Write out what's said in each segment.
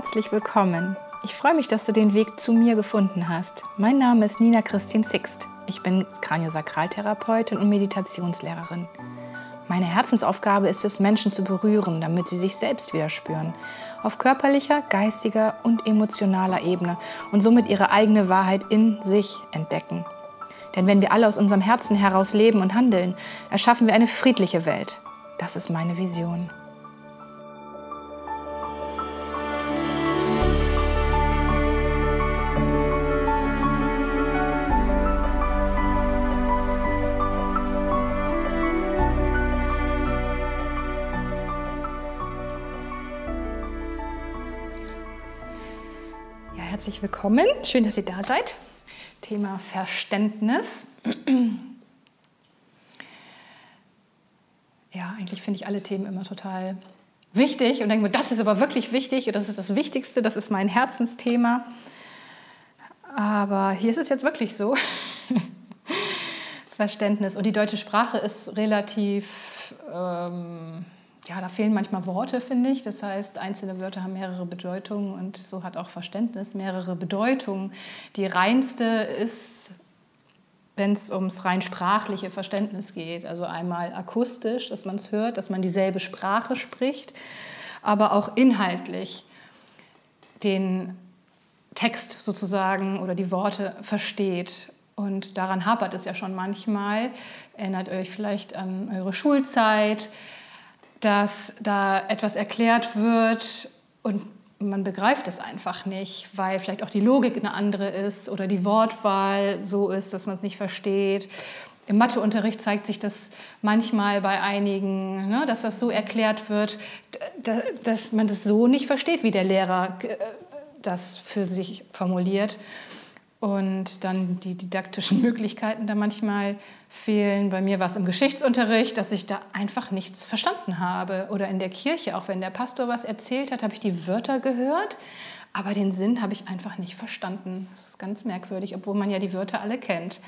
herzlich willkommen. Ich freue mich, dass du den Weg zu mir gefunden hast. Mein Name ist Nina Christine Sixt. Ich bin Kraniosakraltherapeutin und Meditationslehrerin. Meine Herzensaufgabe ist es, Menschen zu berühren, damit sie sich selbst wieder spüren. Auf körperlicher, geistiger und emotionaler Ebene und somit ihre eigene Wahrheit in sich entdecken. Denn wenn wir alle aus unserem Herzen heraus leben und handeln, erschaffen wir eine friedliche Welt. Das ist meine Vision. Willkommen. Schön, dass ihr da seid. Thema Verständnis. Ja, eigentlich finde ich alle Themen immer total wichtig und denke mir, das ist aber wirklich wichtig und das ist das Wichtigste, das ist mein Herzensthema. Aber hier ist es jetzt wirklich so. Verständnis. Und die deutsche Sprache ist relativ ähm, ja, da fehlen manchmal Worte, finde ich. Das heißt, einzelne Wörter haben mehrere Bedeutungen und so hat auch Verständnis mehrere Bedeutungen. Die reinste ist, wenn es ums rein sprachliche Verständnis geht, also einmal akustisch, dass man es hört, dass man dieselbe Sprache spricht, aber auch inhaltlich den Text sozusagen oder die Worte versteht. Und daran hapert es ja schon manchmal. Erinnert euch vielleicht an eure Schulzeit dass da etwas erklärt wird und man begreift es einfach nicht, weil vielleicht auch die Logik eine andere ist oder die Wortwahl so ist, dass man es nicht versteht. Im Matheunterricht zeigt sich das manchmal bei einigen, ne, dass das so erklärt wird, dass man das so nicht versteht, wie der Lehrer äh, das für sich formuliert und dann die didaktischen Möglichkeiten da manchmal fehlen. Bei mir war es im Geschichtsunterricht, dass ich da einfach nichts verstanden habe. Oder in der Kirche, auch wenn der Pastor was erzählt hat, habe ich die Wörter gehört, aber den Sinn habe ich einfach nicht verstanden. Das ist ganz merkwürdig, obwohl man ja die Wörter alle kennt.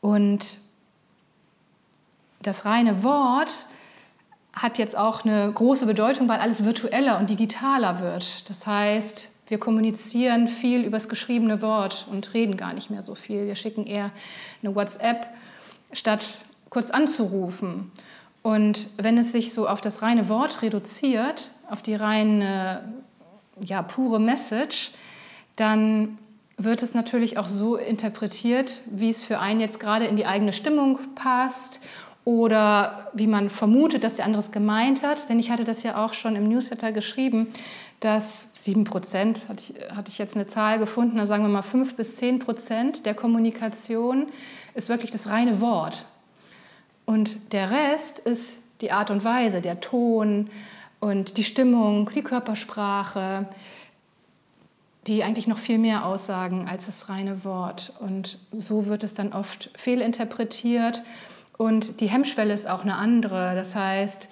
Und das reine Wort hat jetzt auch eine große Bedeutung, weil alles virtueller und digitaler wird. Das heißt, wir kommunizieren viel übers geschriebene Wort und reden gar nicht mehr so viel. Wir schicken eher eine WhatsApp, statt kurz anzurufen. Und wenn es sich so auf das reine Wort reduziert, auf die reine, ja, pure Message, dann wird es natürlich auch so interpretiert, wie es für einen jetzt gerade in die eigene Stimmung passt oder wie man vermutet, dass der andere es gemeint hat. Denn ich hatte das ja auch schon im Newsletter geschrieben, dass 7 Prozent, hatte ich, hatte ich jetzt eine Zahl gefunden, da sagen wir mal 5 bis 10 Prozent der Kommunikation ist wirklich das reine Wort. Und der Rest ist die Art und Weise, der Ton und die Stimmung, die Körpersprache, die eigentlich noch viel mehr aussagen als das reine Wort. Und so wird es dann oft fehlinterpretiert. Und die Hemmschwelle ist auch eine andere. Das heißt,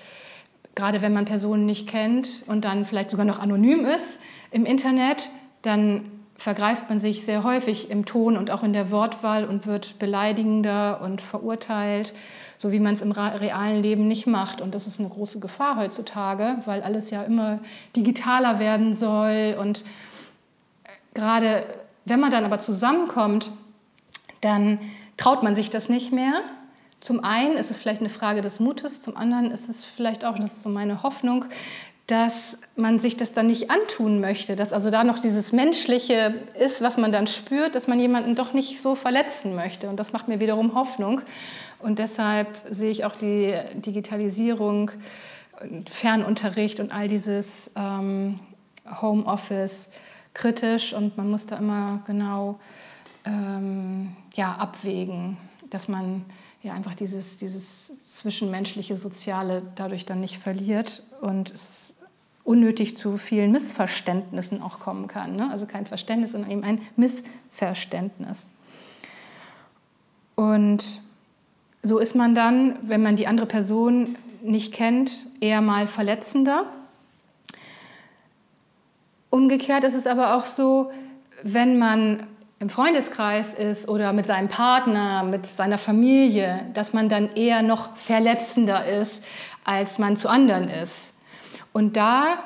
gerade wenn man Personen nicht kennt und dann vielleicht sogar noch anonym ist im Internet, dann vergreift man sich sehr häufig im Ton und auch in der Wortwahl und wird beleidigender und verurteilt, so wie man es im realen Leben nicht macht. Und das ist eine große Gefahr heutzutage, weil alles ja immer digitaler werden soll. Und gerade wenn man dann aber zusammenkommt, dann traut man sich das nicht mehr zum einen ist es vielleicht eine Frage des Mutes, zum anderen ist es vielleicht auch, das ist so meine Hoffnung, dass man sich das dann nicht antun möchte, dass also da noch dieses Menschliche ist, was man dann spürt, dass man jemanden doch nicht so verletzen möchte. Und das macht mir wiederum Hoffnung. Und deshalb sehe ich auch die Digitalisierung, Fernunterricht und all dieses ähm, Homeoffice kritisch und man muss da immer genau ähm, ja, abwägen, dass man ja einfach dieses, dieses zwischenmenschliche, soziale dadurch dann nicht verliert und es unnötig zu vielen Missverständnissen auch kommen kann. Ne? Also kein Verständnis, sondern eben ein Missverständnis. Und so ist man dann, wenn man die andere Person nicht kennt, eher mal verletzender. Umgekehrt ist es aber auch so, wenn man im Freundeskreis ist oder mit seinem Partner, mit seiner Familie, dass man dann eher noch verletzender ist, als man zu anderen ist. Und da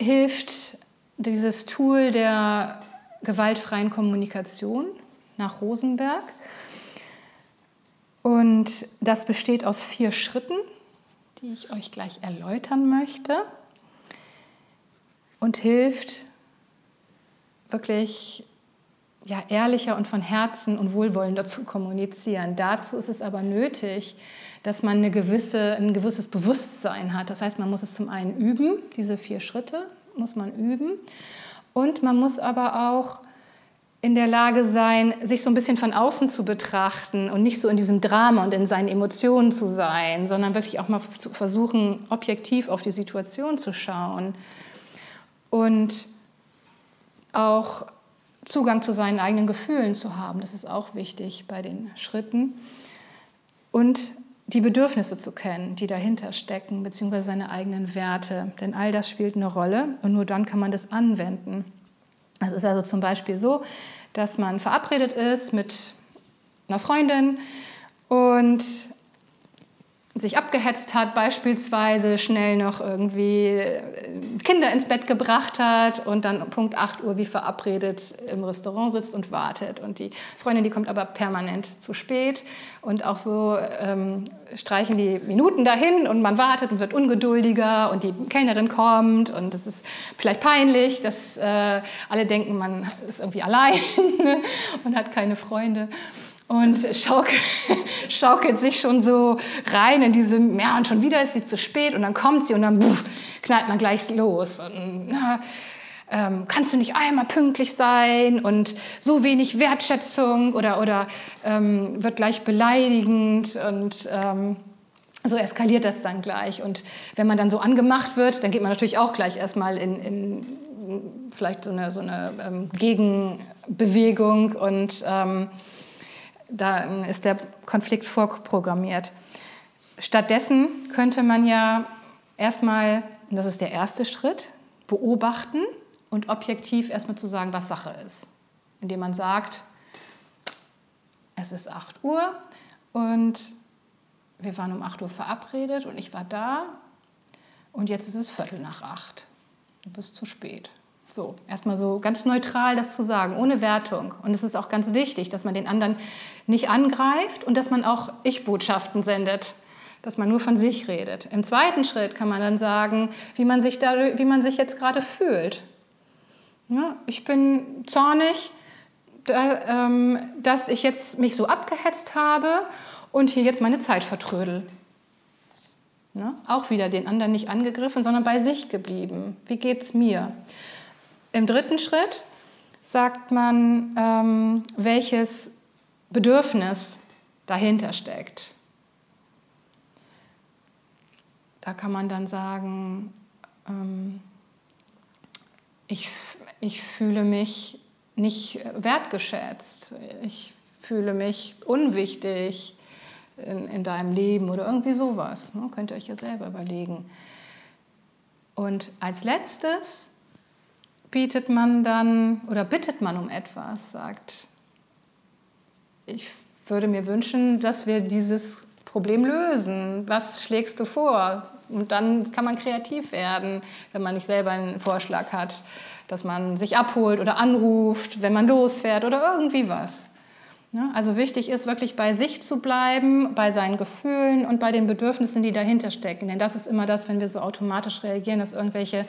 hilft dieses Tool der gewaltfreien Kommunikation nach Rosenberg. Und das besteht aus vier Schritten, die ich euch gleich erläutern möchte. Und hilft wirklich ja, ehrlicher und von Herzen und wohlwollender zu kommunizieren. Dazu ist es aber nötig, dass man eine gewisse, ein gewisses Bewusstsein hat. Das heißt, man muss es zum einen üben, diese vier Schritte muss man üben. Und man muss aber auch in der Lage sein, sich so ein bisschen von außen zu betrachten und nicht so in diesem Drama und in seinen Emotionen zu sein, sondern wirklich auch mal zu versuchen, objektiv auf die Situation zu schauen und auch Zugang zu seinen eigenen Gefühlen zu haben. Das ist auch wichtig bei den Schritten. Und die Bedürfnisse zu kennen, die dahinter stecken, beziehungsweise seine eigenen Werte. Denn all das spielt eine Rolle und nur dann kann man das anwenden. Es ist also zum Beispiel so, dass man verabredet ist mit einer Freundin und sich abgehetzt hat, beispielsweise schnell noch irgendwie äh, Kinder ins Bett gebracht hat und dann Punkt 8 Uhr wie verabredet im Restaurant sitzt und wartet. Und die Freundin, die kommt aber permanent zu spät. Und auch so ähm, streichen die Minuten dahin und man wartet und wird ungeduldiger und die Kellnerin kommt. Und es ist vielleicht peinlich, dass äh, alle denken, man ist irgendwie allein und hat keine Freunde und schaukelt, schaukelt sich schon so rein in diese, ja, und schon wieder ist sie zu spät und dann kommt sie und dann buff, knallt man gleich los. Und, na, ähm, kannst du nicht einmal pünktlich sein und so wenig Wertschätzung oder, oder ähm, wird gleich beleidigend und ähm, so eskaliert das dann gleich. Und wenn man dann so angemacht wird, dann geht man natürlich auch gleich erstmal in, in vielleicht so eine, so eine ähm, Gegenbewegung und ähm, da ist der Konflikt vorprogrammiert. Stattdessen könnte man ja erstmal, das ist der erste Schritt, beobachten und objektiv erstmal zu sagen, was Sache ist. Indem man sagt, es ist 8 Uhr und wir waren um 8 Uhr verabredet und ich war da und jetzt ist es Viertel nach 8. Du bist zu spät. So, erstmal so ganz neutral das zu sagen, ohne Wertung. Und es ist auch ganz wichtig, dass man den anderen nicht angreift und dass man auch Ich-Botschaften sendet, dass man nur von sich redet. Im zweiten Schritt kann man dann sagen, wie man sich, da, wie man sich jetzt gerade fühlt. Ja, ich bin zornig, ähm, dass ich jetzt mich so abgehetzt habe und hier jetzt meine Zeit vertrödel. Ja, auch wieder den anderen nicht angegriffen, sondern bei sich geblieben. Wie geht es mir? Im dritten Schritt sagt man, ähm, welches Bedürfnis dahinter steckt. Da kann man dann sagen, ähm, ich, ich fühle mich nicht wertgeschätzt, ich fühle mich unwichtig in, in deinem Leben oder irgendwie sowas. Ne? Könnt ihr euch ja selber überlegen. Und als letztes bietet man dann oder bittet man um etwas, sagt, ich würde mir wünschen, dass wir dieses Problem lösen. Was schlägst du vor? Und dann kann man kreativ werden, wenn man nicht selber einen Vorschlag hat, dass man sich abholt oder anruft, wenn man losfährt oder irgendwie was. Also wichtig ist wirklich bei sich zu bleiben, bei seinen Gefühlen und bei den Bedürfnissen, die dahinter stecken. Denn das ist immer das, wenn wir so automatisch reagieren, dass irgendwelche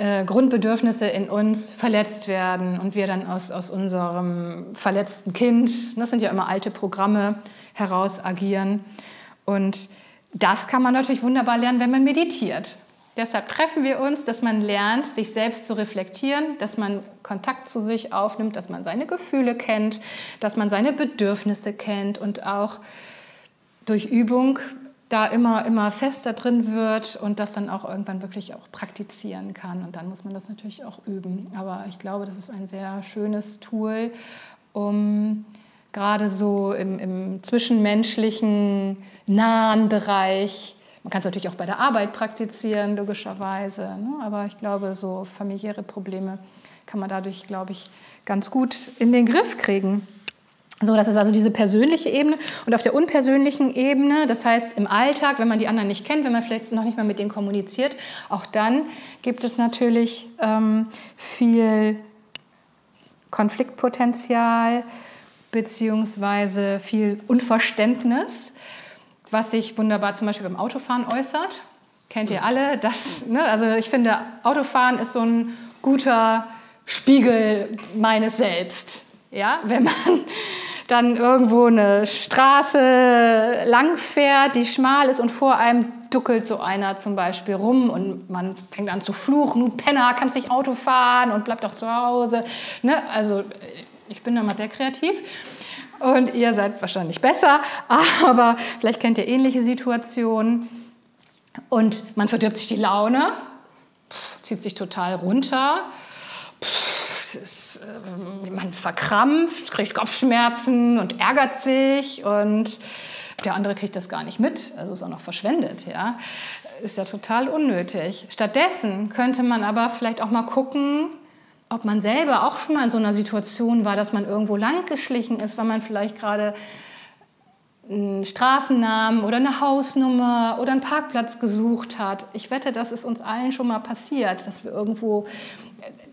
äh, Grundbedürfnisse in uns verletzt werden und wir dann aus, aus unserem verletzten Kind, das sind ja immer alte Programme, heraus agieren. Und das kann man natürlich wunderbar lernen, wenn man meditiert. Deshalb treffen wir uns, dass man lernt, sich selbst zu reflektieren, dass man Kontakt zu sich aufnimmt, dass man seine Gefühle kennt, dass man seine Bedürfnisse kennt und auch durch Übung da immer, immer fester drin wird und das dann auch irgendwann wirklich auch praktizieren kann. Und dann muss man das natürlich auch üben. Aber ich glaube, das ist ein sehr schönes Tool, um gerade so im, im zwischenmenschlichen, nahen Bereich, man kann es natürlich auch bei der Arbeit praktizieren, logischerweise, ne? aber ich glaube, so familiäre Probleme kann man dadurch, glaube ich, ganz gut in den Griff kriegen. So, das ist also diese persönliche Ebene. Und auf der unpersönlichen Ebene, das heißt im Alltag, wenn man die anderen nicht kennt, wenn man vielleicht noch nicht mal mit denen kommuniziert, auch dann gibt es natürlich ähm, viel Konfliktpotenzial beziehungsweise viel Unverständnis, was sich wunderbar zum Beispiel beim Autofahren äußert. Kennt ihr alle? Das, ne? Also ich finde, Autofahren ist so ein guter Spiegel meines Selbst. Ja, wenn man dann irgendwo eine Straße langfährt, die schmal ist und vor einem duckelt so einer zum Beispiel rum und man fängt an zu fluchen, du Penner, kannst nicht Auto fahren und bleib doch zu Hause. Ne? Also ich bin da mal sehr kreativ und ihr seid wahrscheinlich besser, aber vielleicht kennt ihr ähnliche Situationen und man verdirbt sich die Laune, zieht sich total runter. Ist, äh, man verkrampft, kriegt Kopfschmerzen und ärgert sich und der andere kriegt das gar nicht mit, also ist auch noch verschwendet, ja. Ist ja total unnötig. Stattdessen könnte man aber vielleicht auch mal gucken, ob man selber auch schon mal in so einer Situation war, dass man irgendwo langgeschlichen ist, weil man vielleicht gerade einen Straßennamen oder eine Hausnummer oder einen Parkplatz gesucht hat. Ich wette, das ist uns allen schon mal passiert, dass wir irgendwo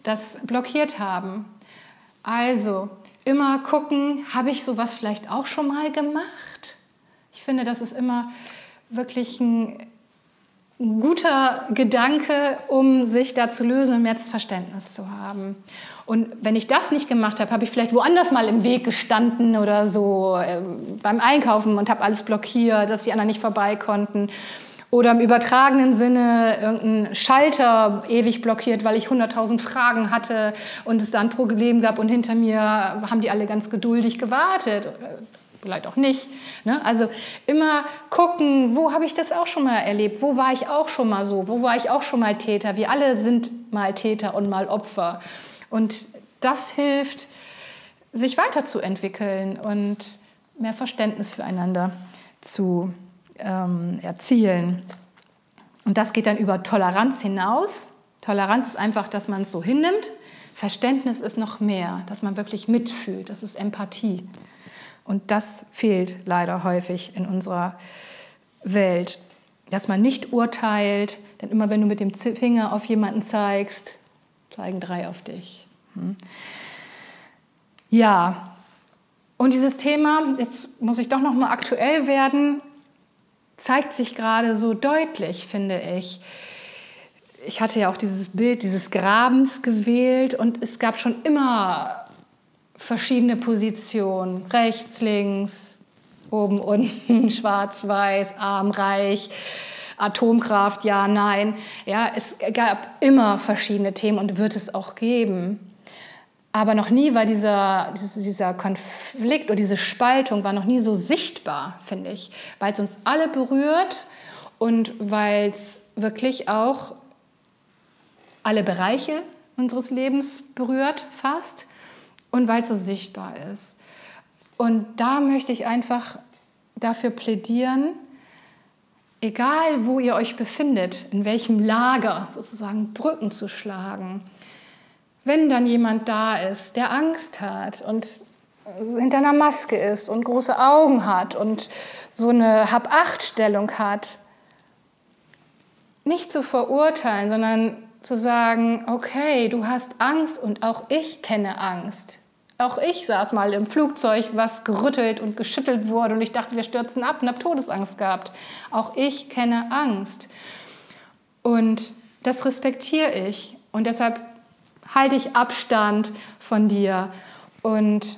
das blockiert haben. Also immer gucken, habe ich sowas vielleicht auch schon mal gemacht? Ich finde, das ist immer wirklich ein, ein guter Gedanke, um sich da zu lösen und mehr Verständnis zu haben. Und wenn ich das nicht gemacht habe, habe ich vielleicht woanders mal im Weg gestanden oder so äh, beim Einkaufen und habe alles blockiert, dass die anderen nicht vorbei konnten. Oder im übertragenen Sinne irgendeinen Schalter ewig blockiert, weil ich 100.000 Fragen hatte und es da ein Problem gab und hinter mir haben die alle ganz geduldig gewartet. Vielleicht auch nicht. Ne? Also immer gucken, wo habe ich das auch schon mal erlebt? Wo war ich auch schon mal so? Wo war ich auch schon mal Täter? Wir alle sind mal Täter und mal Opfer. Und das hilft, sich weiterzuentwickeln und mehr Verständnis füreinander zu ähm, erzielen. Und das geht dann über Toleranz hinaus. Toleranz ist einfach, dass man es so hinnimmt. Verständnis ist noch mehr, dass man wirklich mitfühlt. Das ist Empathie. Und das fehlt leider häufig in unserer Welt. Dass man nicht urteilt, denn immer wenn du mit dem Finger auf jemanden zeigst, zeigen drei auf dich. Hm? Ja, und dieses Thema, jetzt muss ich doch noch mal aktuell werden, zeigt sich gerade so deutlich, finde ich. Ich hatte ja auch dieses Bild dieses Grabens gewählt und es gab schon immer verschiedene Positionen, rechts, links, oben, unten, schwarz, weiß, arm, reich. Atomkraft, ja, nein. Ja, es gab immer verschiedene Themen und wird es auch geben. Aber noch nie war dieser, dieser Konflikt oder diese Spaltung war noch nie so sichtbar, finde ich, weil es uns alle berührt und weil es wirklich auch alle Bereiche unseres Lebens berührt fast und weil es so sichtbar ist. Und da möchte ich einfach dafür plädieren, egal wo ihr euch befindet, in welchem Lager sozusagen Brücken zu schlagen. Wenn dann jemand da ist, der Angst hat und hinter einer Maske ist und große Augen hat und so eine Hab-Acht-Stellung hat, nicht zu verurteilen, sondern zu sagen, okay, du hast Angst und auch ich kenne Angst. Auch ich saß mal im Flugzeug, was gerüttelt und geschüttelt wurde und ich dachte, wir stürzen ab und habe Todesangst gehabt. Auch ich kenne Angst. Und das respektiere ich. Und deshalb halte ich Abstand von dir. Und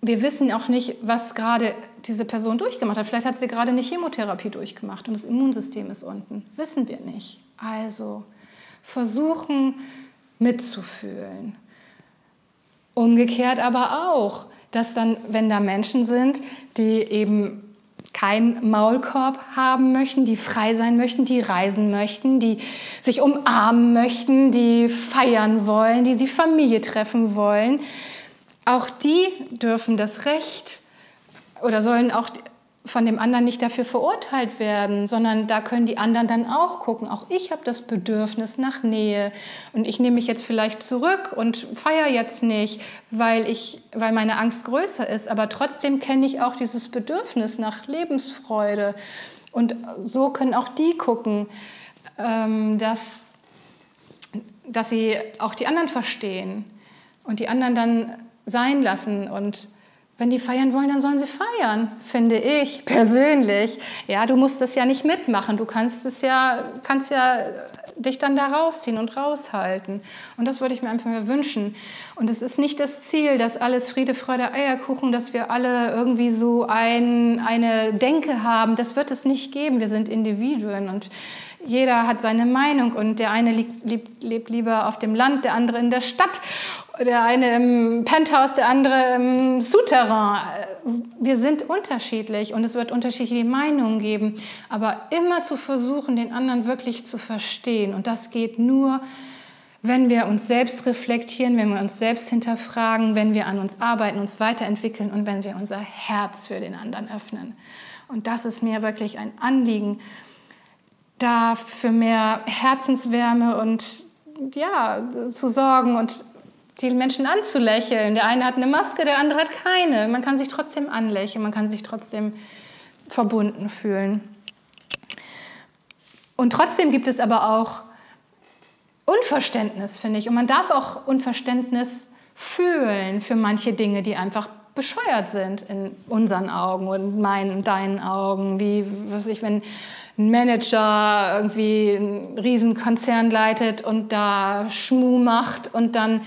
wir wissen auch nicht, was gerade diese Person durchgemacht hat. Vielleicht hat sie gerade eine Chemotherapie durchgemacht und das Immunsystem ist unten. Wissen wir nicht. Also versuchen, mitzufühlen. Umgekehrt aber auch, dass dann, wenn da Menschen sind, die eben keinen Maulkorb haben möchten, die frei sein möchten, die reisen möchten, die sich umarmen möchten, die feiern wollen, die die Familie treffen wollen, auch die dürfen das Recht oder sollen auch von dem anderen nicht dafür verurteilt werden, sondern da können die anderen dann auch gucken. Auch ich habe das Bedürfnis nach Nähe und ich nehme mich jetzt vielleicht zurück und feiere jetzt nicht, weil ich, weil meine Angst größer ist. Aber trotzdem kenne ich auch dieses Bedürfnis nach Lebensfreude und so können auch die gucken, ähm, dass dass sie auch die anderen verstehen und die anderen dann sein lassen und wenn die feiern wollen, dann sollen sie feiern, finde ich persönlich. Ja, du musst das ja nicht mitmachen. Du kannst es ja, kannst ja dich dann da rausziehen und raushalten. Und das würde ich mir einfach mehr wünschen. Und es ist nicht das Ziel, dass alles Friede, Freude, Eierkuchen, dass wir alle irgendwie so ein, eine Denke haben. Das wird es nicht geben. Wir sind Individuen und jeder hat seine Meinung und der eine lebt, lebt lieber auf dem Land, der andere in der Stadt, der eine im Penthouse, der andere im Souterrain. Wir sind unterschiedlich und es wird unterschiedliche Meinungen geben, aber immer zu versuchen, den anderen wirklich zu verstehen. Und das geht nur, wenn wir uns selbst reflektieren, wenn wir uns selbst hinterfragen, wenn wir an uns arbeiten, uns weiterentwickeln und wenn wir unser Herz für den anderen öffnen. Und das ist mir wirklich ein Anliegen da für mehr Herzenswärme und ja, zu sorgen und die Menschen anzulächeln. Der eine hat eine Maske, der andere hat keine. Man kann sich trotzdem anlächeln, man kann sich trotzdem verbunden fühlen. Und trotzdem gibt es aber auch Unverständnis, finde ich. Und man darf auch Unverständnis fühlen für manche Dinge, die einfach bescheuert sind in unseren Augen und meinen, deinen Augen. Wie, was ich, wenn ein Manager irgendwie einen Riesenkonzern leitet und da Schmu macht und dann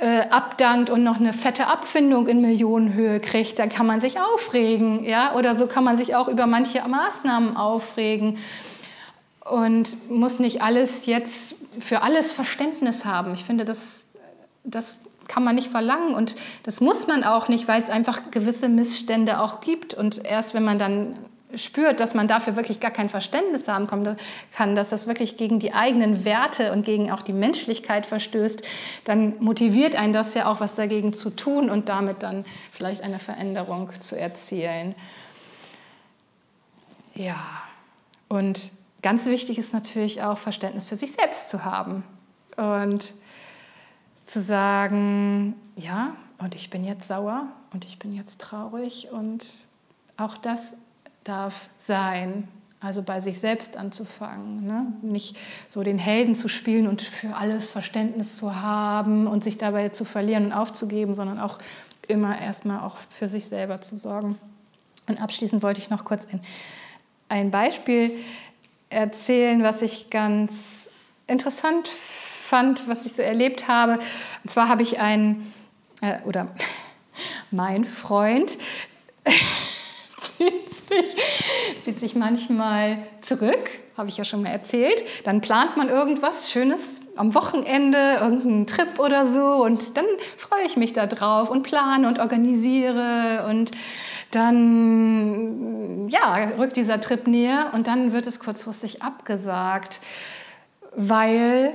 äh, abdankt und noch eine fette Abfindung in Millionenhöhe kriegt, dann kann man sich aufregen. Ja? Oder so kann man sich auch über manche Maßnahmen aufregen und muss nicht alles jetzt für alles Verständnis haben. Ich finde, das, das kann man nicht verlangen und das muss man auch nicht, weil es einfach gewisse Missstände auch gibt. Und erst wenn man dann spürt, dass man dafür wirklich gar kein Verständnis haben kann, dass das wirklich gegen die eigenen Werte und gegen auch die Menschlichkeit verstößt, dann motiviert einen das ja auch, was dagegen zu tun und damit dann vielleicht eine Veränderung zu erzielen. Ja, und ganz wichtig ist natürlich auch Verständnis für sich selbst zu haben und zu sagen, ja, und ich bin jetzt sauer und ich bin jetzt traurig und auch das darf sein. Also bei sich selbst anzufangen. Ne? Nicht so den Helden zu spielen und für alles Verständnis zu haben und sich dabei zu verlieren und aufzugeben, sondern auch immer erstmal auch für sich selber zu sorgen. Und abschließend wollte ich noch kurz ein, ein Beispiel erzählen, was ich ganz interessant fand, was ich so erlebt habe. Und zwar habe ich einen, äh, oder mein Freund, zieht sich, zieht sich manchmal zurück, habe ich ja schon mal erzählt. Dann plant man irgendwas Schönes am Wochenende, irgendeinen Trip oder so und dann freue ich mich da drauf und plane und organisiere und dann ja, rückt dieser Trip näher und dann wird es kurzfristig abgesagt, weil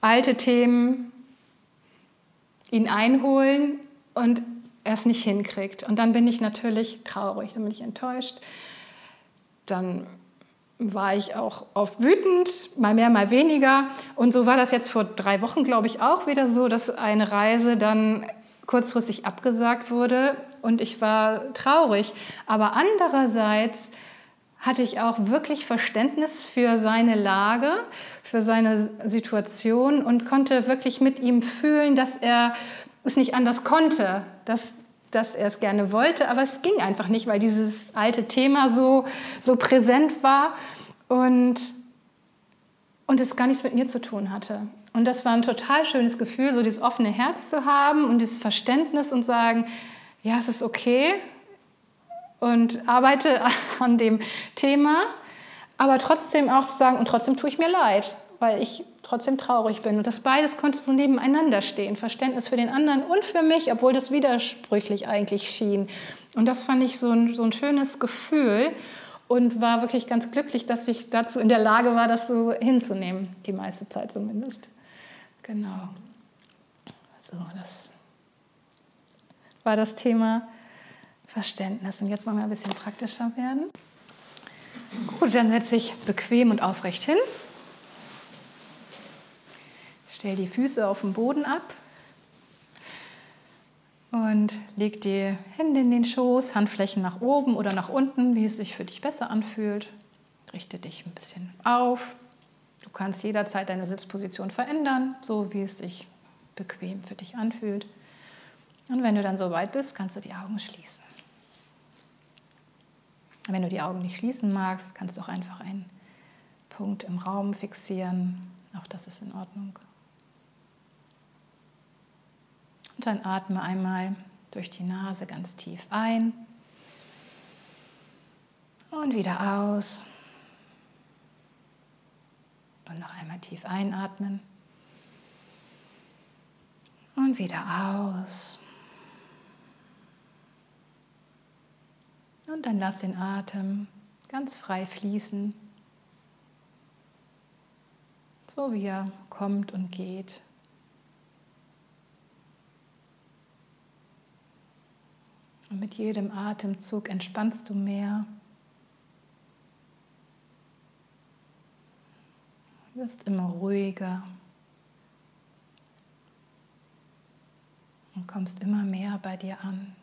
alte Themen ihn einholen und er es nicht hinkriegt. Und dann bin ich natürlich traurig, dann bin ich enttäuscht. Dann war ich auch oft wütend, mal mehr, mal weniger. Und so war das jetzt vor drei Wochen, glaube ich, auch wieder so, dass eine Reise dann kurzfristig abgesagt wurde und ich war traurig. Aber andererseits hatte ich auch wirklich Verständnis für seine Lage, für seine Situation und konnte wirklich mit ihm fühlen, dass er es nicht anders konnte, dass, dass er es gerne wollte, aber es ging einfach nicht, weil dieses alte Thema so, so präsent war und, und es gar nichts mit mir zu tun hatte. Und das war ein total schönes Gefühl, so dieses offene Herz zu haben und dieses Verständnis und sagen, ja, es ist okay und arbeite an dem Thema, aber trotzdem auch zu sagen, und trotzdem tue ich mir leid, weil ich trotzdem traurig bin. Und das beides konnte so nebeneinander stehen. Verständnis für den anderen und für mich, obwohl das widersprüchlich eigentlich schien. Und das fand ich so ein, so ein schönes Gefühl und war wirklich ganz glücklich, dass ich dazu in der Lage war, das so hinzunehmen, die meiste Zeit zumindest. Genau. So, das war das Thema Verständnis. Und jetzt wollen wir ein bisschen praktischer werden. Gut, dann setze ich bequem und aufrecht hin. Stell die Füße auf den Boden ab und leg die Hände in den Schoß, Handflächen nach oben oder nach unten, wie es sich für dich besser anfühlt. Richte dich ein bisschen auf. Du kannst jederzeit deine Sitzposition verändern, so wie es sich bequem für dich anfühlt. Und wenn du dann so weit bist, kannst du die Augen schließen. Wenn du die Augen nicht schließen magst, kannst du auch einfach einen Punkt im Raum fixieren. Auch das ist in Ordnung. Und dann atme einmal durch die Nase ganz tief ein und wieder aus. Und noch einmal tief einatmen und wieder aus. Und dann lass den Atem ganz frei fließen, so wie er kommt und geht. Und mit jedem Atemzug entspannst du mehr. Du wirst immer ruhiger und kommst immer mehr bei dir an.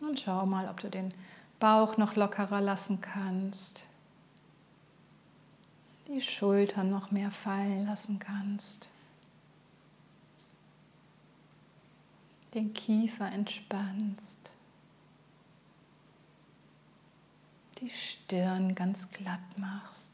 Und schau mal, ob du den Bauch noch lockerer lassen kannst. Die Schultern noch mehr fallen lassen kannst. Den Kiefer entspannst. Die Stirn ganz glatt machst.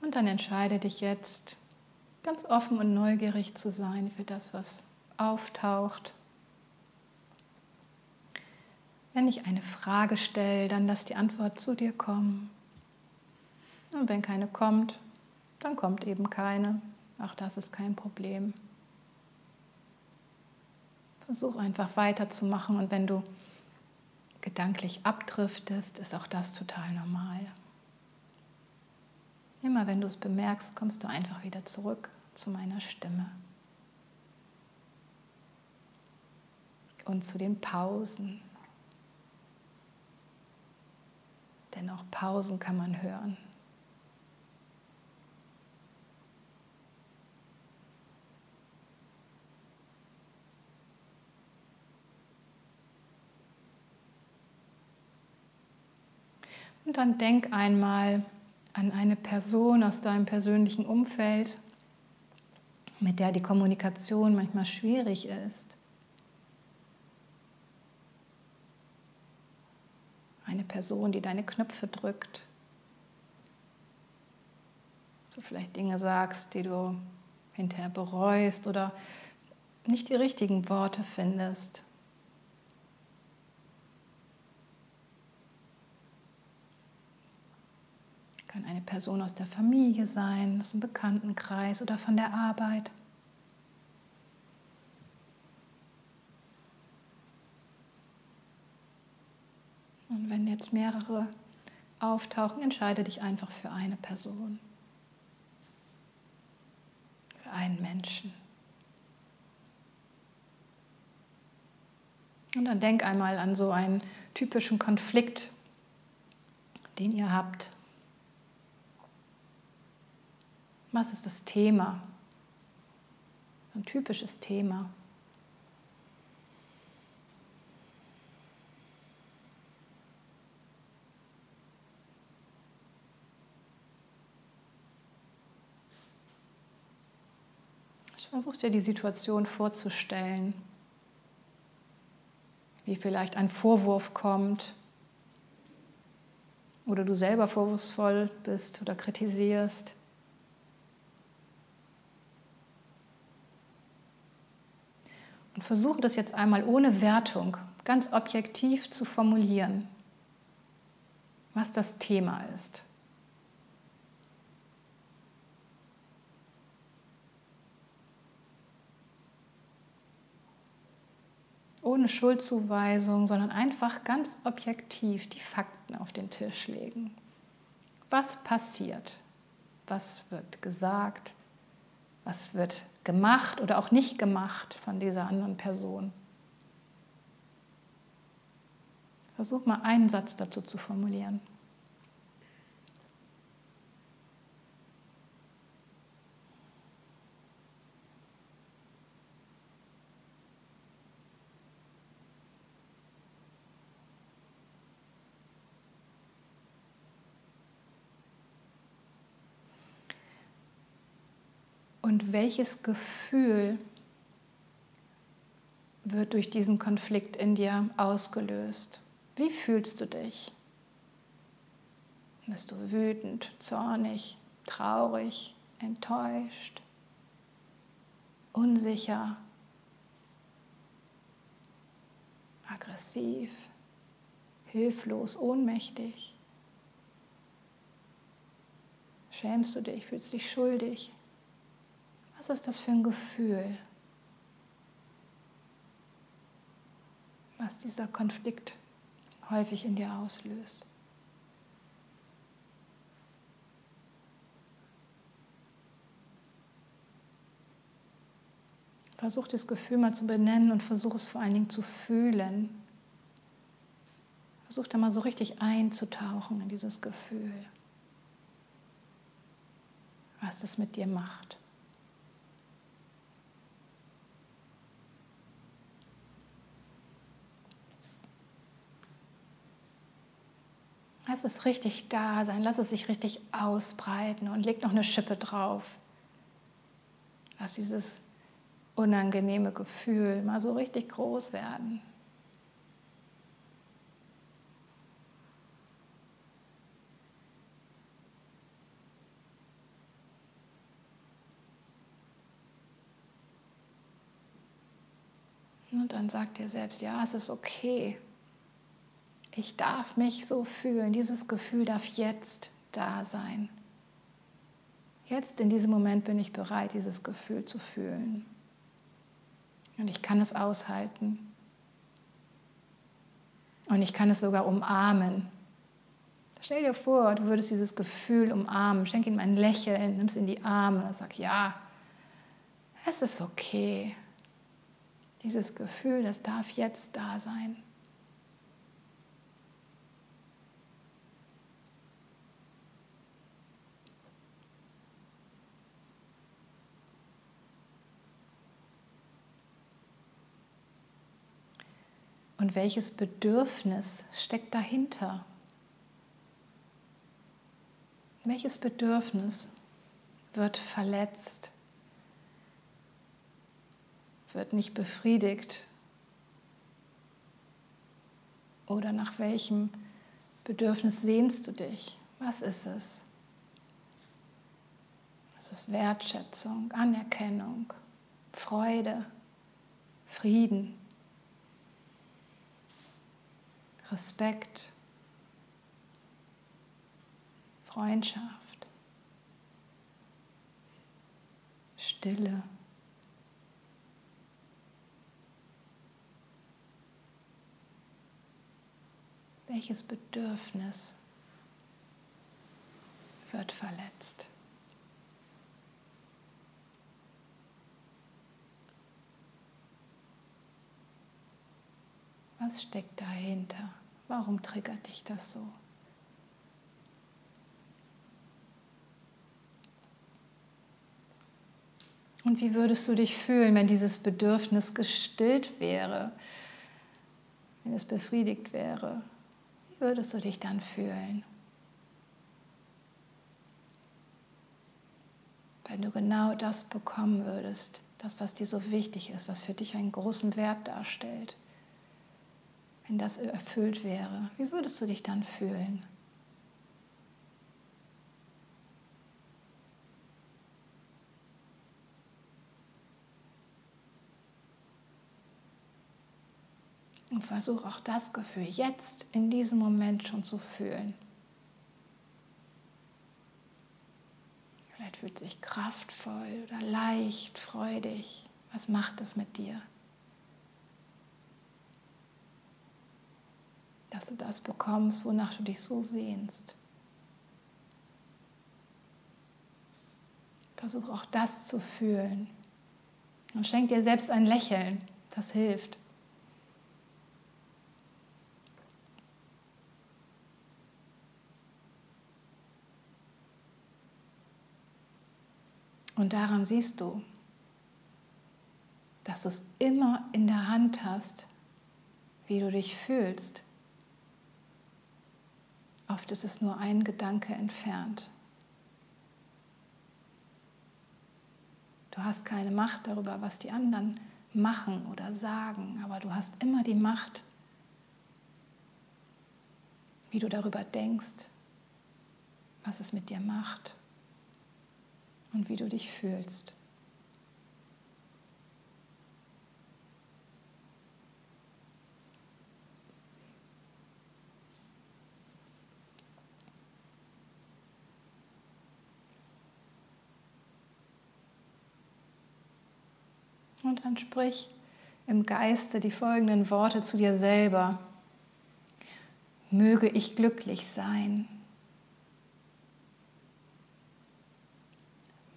Und dann entscheide dich jetzt, ganz offen und neugierig zu sein für das, was auftaucht. Wenn ich eine Frage stelle, dann lass die Antwort zu dir kommen. Und wenn keine kommt, dann kommt eben keine. Auch das ist kein Problem. Versuch einfach weiterzumachen und wenn du gedanklich abdriftest, ist auch das total normal. Immer wenn du es bemerkst, kommst du einfach wieder zurück zu meiner Stimme. Und zu den Pausen. Denn auch Pausen kann man hören. Und dann denk einmal, an eine Person aus deinem persönlichen Umfeld, mit der die Kommunikation manchmal schwierig ist. Eine Person, die deine Knöpfe drückt. Du vielleicht Dinge sagst, die du hinterher bereust oder nicht die richtigen Worte findest. Kann eine Person aus der Familie sein, aus dem Bekanntenkreis oder von der Arbeit. Und wenn jetzt mehrere auftauchen, entscheide dich einfach für eine Person, für einen Menschen. Und dann denk einmal an so einen typischen Konflikt, den ihr habt Was ist das Thema? Ein typisches Thema. Ich versuche dir die Situation vorzustellen, wie vielleicht ein Vorwurf kommt oder du selber vorwurfsvoll bist oder kritisierst. Und versuche das jetzt einmal ohne Wertung, ganz objektiv zu formulieren, was das Thema ist. Ohne Schuldzuweisung, sondern einfach ganz objektiv die Fakten auf den Tisch legen. Was passiert? Was wird gesagt? Was wird gemacht oder auch nicht gemacht von dieser anderen Person? Versuch mal einen Satz dazu zu formulieren. Und welches Gefühl wird durch diesen Konflikt in dir ausgelöst? Wie fühlst du dich? Bist du wütend, zornig, traurig, enttäuscht, unsicher, aggressiv, hilflos, ohnmächtig? Schämst du dich, fühlst dich schuldig? Was ist das für ein Gefühl, was dieser Konflikt häufig in dir auslöst. Versuch das Gefühl mal zu benennen und versuch es vor allen Dingen zu fühlen. Versuch da mal so richtig einzutauchen in dieses Gefühl, was das mit dir macht. Lass es richtig da sein, lass es sich richtig ausbreiten und leg noch eine Schippe drauf. Lass dieses unangenehme Gefühl mal so richtig groß werden. Und dann sag dir selbst, ja, es ist okay. Ich darf mich so fühlen. Dieses Gefühl darf jetzt da sein. Jetzt in diesem Moment bin ich bereit, dieses Gefühl zu fühlen. Und ich kann es aushalten. Und ich kann es sogar umarmen. Stell dir vor, du würdest dieses Gefühl umarmen. Schenk ihm ein Lächeln, nimm es in die Arme, sag ja, es ist okay. Dieses Gefühl, das darf jetzt da sein. Und welches Bedürfnis steckt dahinter? Welches Bedürfnis wird verletzt, wird nicht befriedigt? Oder nach welchem Bedürfnis sehnst du dich? Was ist es? Es ist Wertschätzung, Anerkennung, Freude, Frieden. Respekt, Freundschaft, Stille. Welches Bedürfnis wird verletzt? Was steckt dahinter? Warum triggert dich das so? Und wie würdest du dich fühlen, wenn dieses Bedürfnis gestillt wäre, wenn es befriedigt wäre? Wie würdest du dich dann fühlen? Wenn du genau das bekommen würdest, das, was dir so wichtig ist, was für dich einen großen Wert darstellt wenn das erfüllt wäre? Wie würdest du dich dann fühlen? Und versuch auch das Gefühl jetzt in diesem Moment schon zu fühlen. Vielleicht fühlt sich kraftvoll oder leicht, freudig. Was macht es mit dir? Dass du das bekommst, wonach du dich so sehnst. Versuch auch das zu fühlen. Und schenk dir selbst ein Lächeln, das hilft. Und daran siehst du, dass du es immer in der Hand hast, wie du dich fühlst. Oft ist es nur ein Gedanke entfernt. Du hast keine Macht darüber, was die anderen machen oder sagen, aber du hast immer die Macht, wie du darüber denkst, was es mit dir macht und wie du dich fühlst. Und dann sprich im Geiste die folgenden Worte zu dir selber. Möge ich glücklich sein.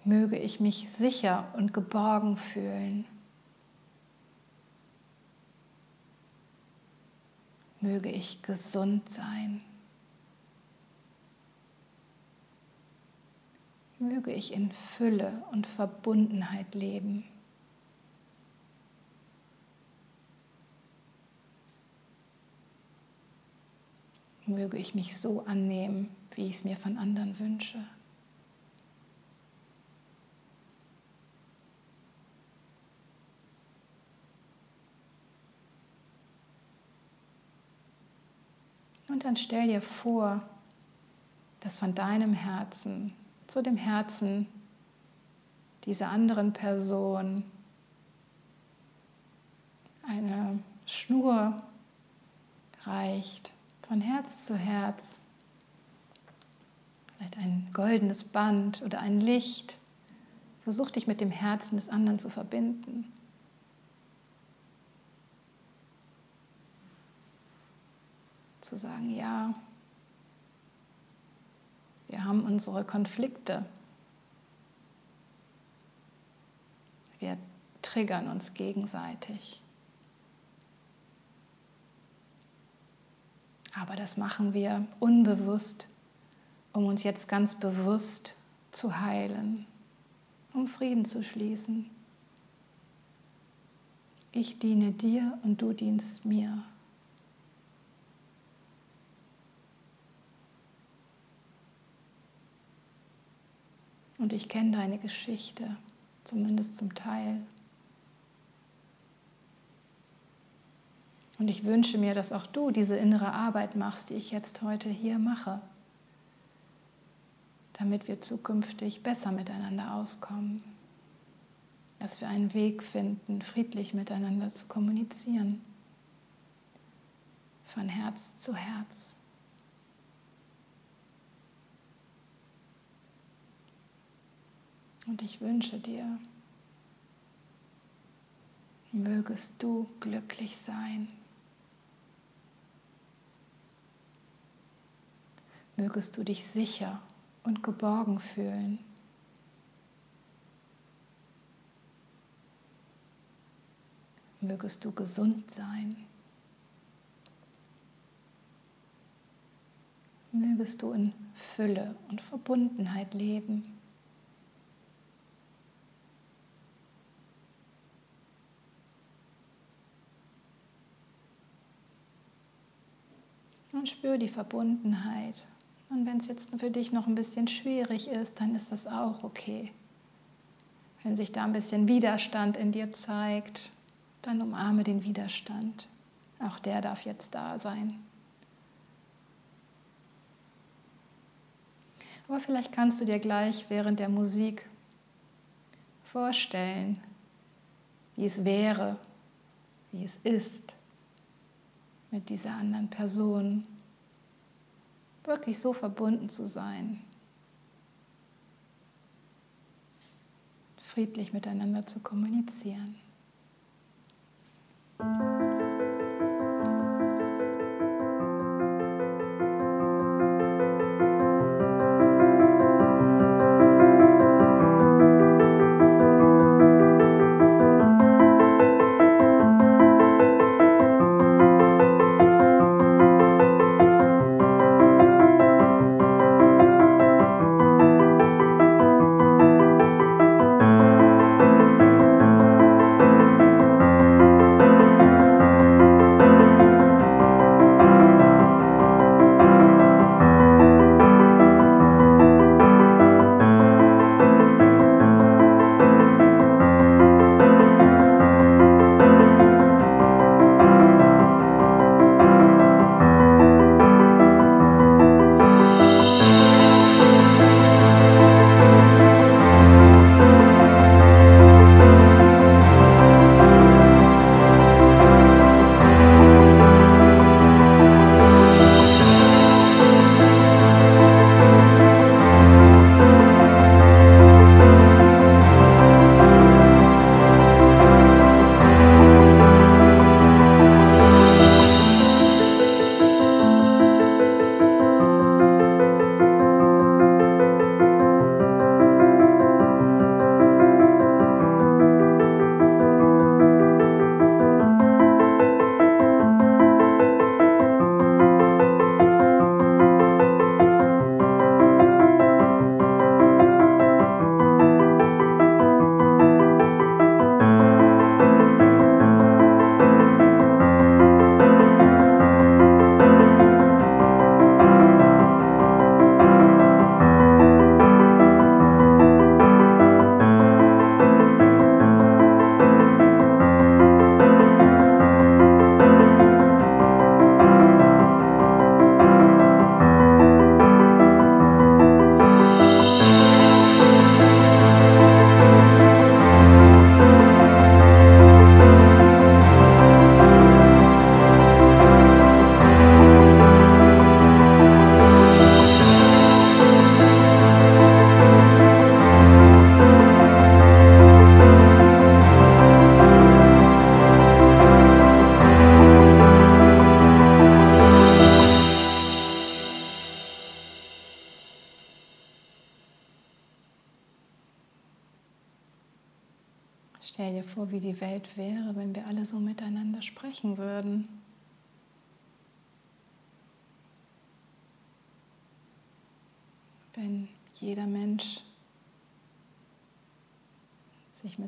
Möge ich mich sicher und geborgen fühlen. Möge ich gesund sein. Möge ich in Fülle und Verbundenheit leben. Möge ich mich so annehmen, wie ich es mir von anderen wünsche. Und dann stell dir vor, dass von deinem Herzen zu dem Herzen dieser anderen Person eine Schnur reicht, von Herz zu Herz. Vielleicht ein goldenes Band oder ein Licht. Versuch dich mit dem Herzen des anderen zu verbinden. Zu sagen, ja, wir haben unsere Konflikte. Wir triggern uns gegenseitig. Aber das machen wir unbewusst, um uns jetzt ganz bewusst zu heilen, um Frieden zu schließen. Ich diene dir und du dienst mir. Und ich kenne deine Geschichte, zumindest zum Teil. Und ich wünsche mir, dass auch du diese innere Arbeit machst, die ich jetzt heute hier mache, damit wir zukünftig besser miteinander auskommen, dass wir einen Weg finden, friedlich miteinander zu kommunizieren, von Herz zu Herz. Und ich wünsche dir, mögest du glücklich sein. Mögest du dich sicher und geborgen fühlen. Mögest du gesund sein. Mögest du in Fülle und Verbundenheit leben. Und spür die Verbundenheit und wenn es jetzt für dich noch ein bisschen schwierig ist, dann ist das auch okay. Wenn sich da ein bisschen Widerstand in dir zeigt, dann umarme den Widerstand. Auch der darf jetzt da sein. Aber vielleicht kannst du dir gleich während der Musik vorstellen, wie es wäre, wie es ist mit dieser anderen Person, wirklich so verbunden zu sein, friedlich miteinander zu kommunizieren.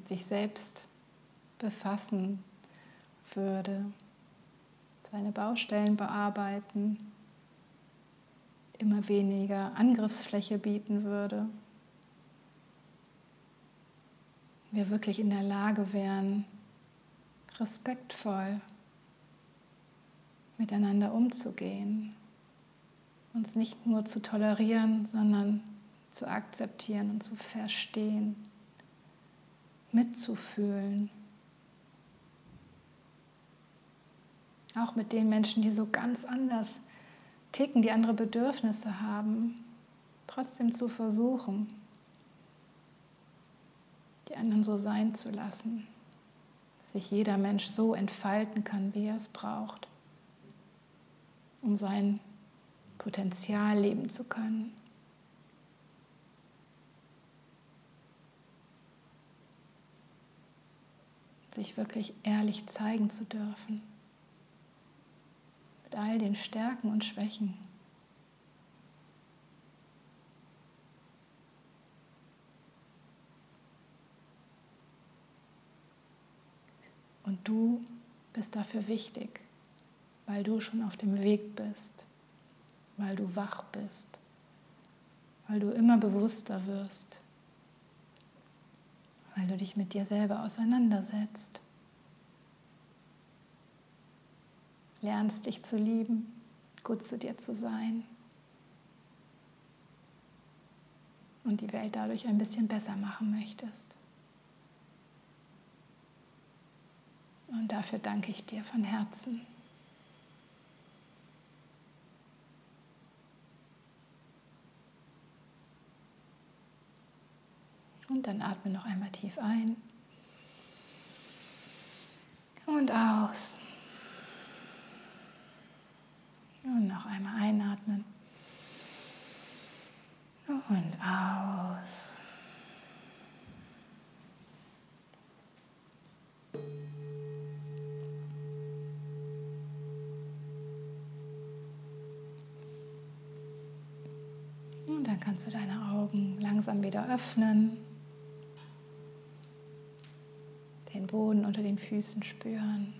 Mit sich selbst befassen würde, seine Baustellen bearbeiten, immer weniger Angriffsfläche bieten würde, wir wirklich in der Lage wären, respektvoll miteinander umzugehen, uns nicht nur zu tolerieren, sondern zu akzeptieren und zu verstehen, mitzufühlen. Auch mit den Menschen, die so ganz anders ticken, die andere Bedürfnisse haben, trotzdem zu versuchen, die anderen so sein zu lassen, dass sich jeder Mensch so entfalten kann, wie er es braucht, um sein Potenzial leben zu können. Sich wirklich ehrlich zeigen zu dürfen. Mit all den Stärken und Schwächen. Und du bist dafür wichtig, weil du schon auf dem Weg bist, weil du wach bist, weil du immer bewusster wirst, weil du dich mit dir selber auseinandersetzt, lernst dich zu lieben, gut zu dir zu sein und die Welt dadurch ein bisschen besser machen möchtest. Und dafür danke ich dir von Herzen. Und dann atme noch einmal tief ein und aus. Und noch einmal einatmen und aus. Und dann kannst du deine Augen langsam wieder öffnen, den Boden unter den Füßen spüren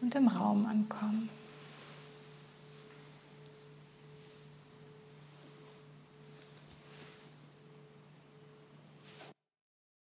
und im Raum ankommen.